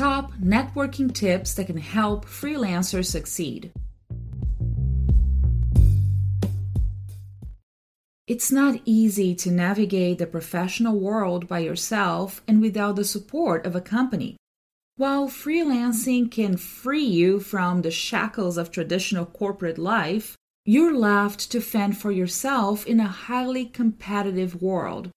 Top networking tips that can help freelancers succeed. It's not easy to navigate the professional world by yourself and without the support of a company. While freelancing can free you from the shackles of traditional corporate life, you're left to fend for yourself in a highly competitive world.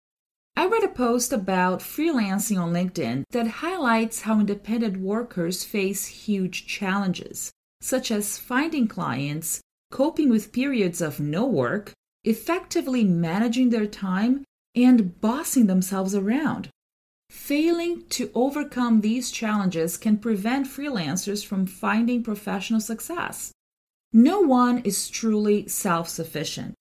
I read a post about freelancing on LinkedIn that highlights how independent workers face huge challenges, such as finding clients, coping with periods of no work, effectively managing their time, and bossing themselves around. Failing to overcome these challenges can prevent freelancers from finding professional success. No one is truly self sufficient.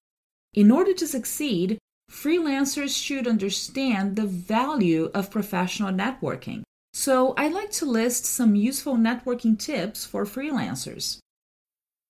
In order to succeed, freelancers should understand the value of professional networking. So, I'd like to list some useful networking tips for freelancers.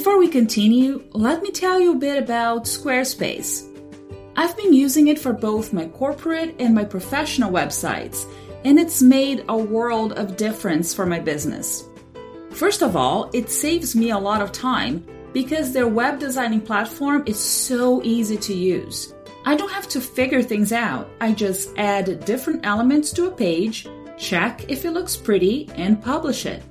Before we continue, let me tell you a bit about Squarespace. I've been using it for both my corporate and my professional websites, and it's made a world of difference for my business. First of all, it saves me a lot of time because their web designing platform is so easy to use. I don't have to figure things out. I just add different elements to a page, check if it looks pretty, and publish it.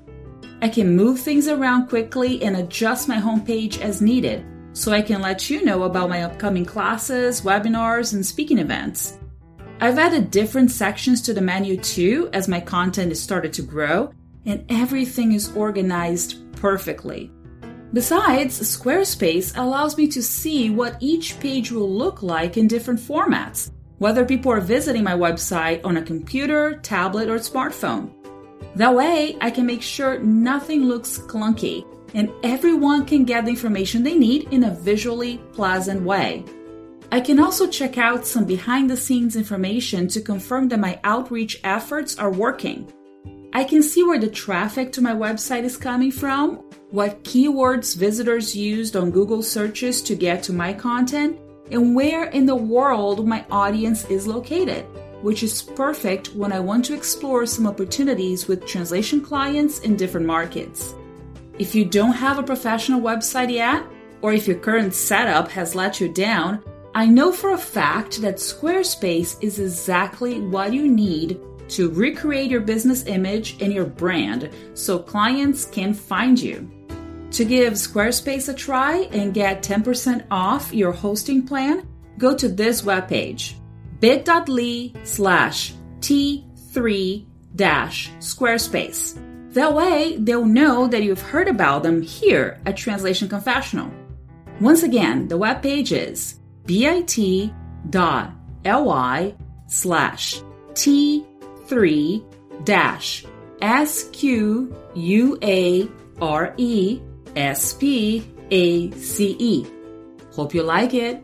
I can move things around quickly and adjust my homepage as needed, so I can let you know about my upcoming classes, webinars, and speaking events. I've added different sections to the menu too as my content has started to grow, and everything is organized perfectly. Besides, Squarespace allows me to see what each page will look like in different formats, whether people are visiting my website on a computer, tablet, or smartphone. That way, I can make sure nothing looks clunky and everyone can get the information they need in a visually pleasant way. I can also check out some behind the scenes information to confirm that my outreach efforts are working. I can see where the traffic to my website is coming from, what keywords visitors used on Google searches to get to my content, and where in the world my audience is located which is perfect when I want to explore some opportunities with translation clients in different markets. If you don't have a professional website yet, or if your current setup has let you down, I know for a fact that Squarespace is exactly what you need to recreate your business image and your brand so clients can find you. To give Squarespace a try and get 10% off your hosting plan, go to this webpage bit.ly slash T3 dash Squarespace. That way, they'll know that you've heard about them here at Translation Confessional. Once again, the webpage is bit.ly slash T3 dash S Q U A R E S P A C E. Hope you like it.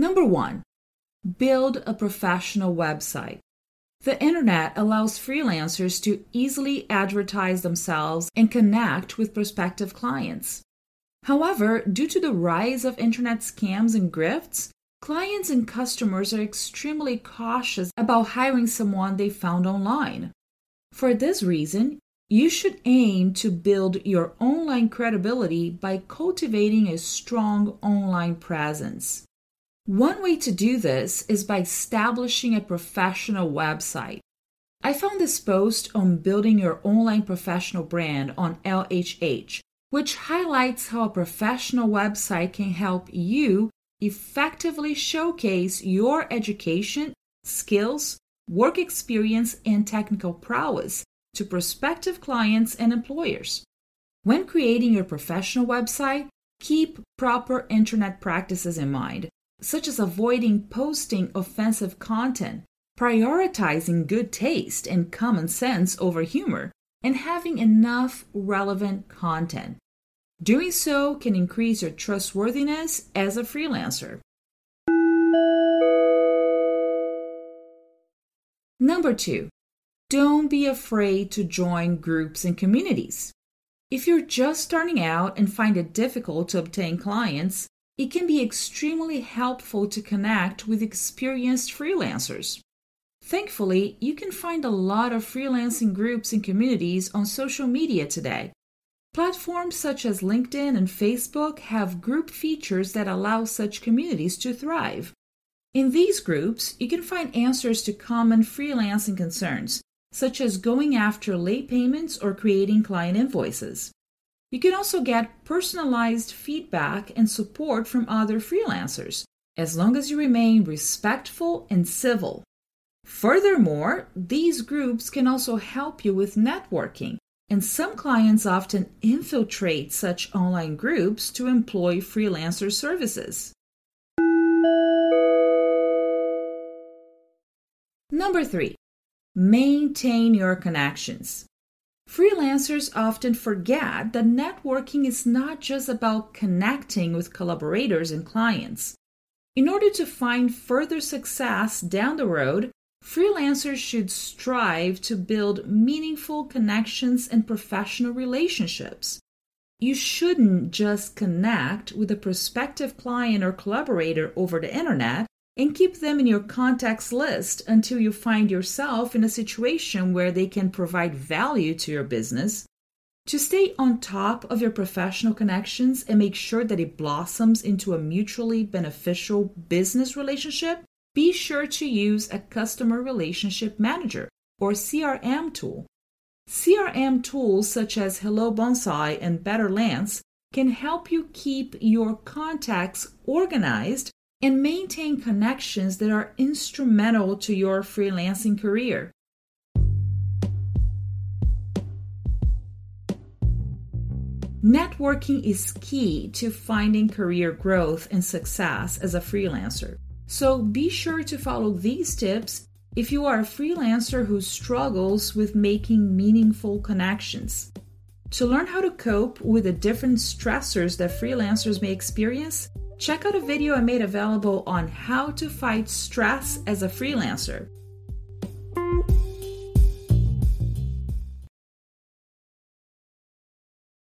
Number one, build a professional website. The internet allows freelancers to easily advertise themselves and connect with prospective clients. However, due to the rise of internet scams and grifts, clients and customers are extremely cautious about hiring someone they found online. For this reason, you should aim to build your online credibility by cultivating a strong online presence. One way to do this is by establishing a professional website. I found this post on building your online professional brand on LHH, which highlights how a professional website can help you effectively showcase your education, skills, work experience, and technical prowess to prospective clients and employers. When creating your professional website, keep proper internet practices in mind, such as avoiding posting offensive content, prioritizing good taste and common sense over humor, and having enough relevant content. Doing so can increase your trustworthiness as a freelancer. Number two, don't be afraid to join groups and communities. If you're just starting out and find it difficult to obtain clients, it can be extremely helpful to connect with experienced freelancers. Thankfully, you can find a lot of freelancing groups and communities on social media today. Platforms such as LinkedIn and Facebook have group features that allow such communities to thrive. In these groups, you can find answers to common freelancing concerns, such as going after late payments or creating client invoices. You can also get personalized feedback and support from other freelancers, as long as you remain respectful and civil. Furthermore, these groups can also help you with networking, and some clients often infiltrate such online groups to employ freelancer services. Number three, maintain your connections. Freelancers often forget that networking is not just about connecting with collaborators and clients. In order to find further success down the road, freelancers should strive to build meaningful connections and professional relationships. You shouldn't just connect with a prospective client or collaborator over the internet and keep them in your contacts list until you find yourself in a situation where they can provide value to your business. To stay on top of your professional connections and make sure that it blossoms into a mutually beneficial business relationship, be sure to use a customer relationship manager or CRM tool. CRM tools such as Hello Bonsai and Better Lance can help you keep your contacts organized and maintain connections that are instrumental to your freelancing career. Networking is key to finding career growth and success as a freelancer. So be sure to follow these tips if you are a freelancer who struggles with making meaningful connections. To learn how to cope with the different stressors that freelancers may experience, check out a video I made available on how to fight stress as a freelancer.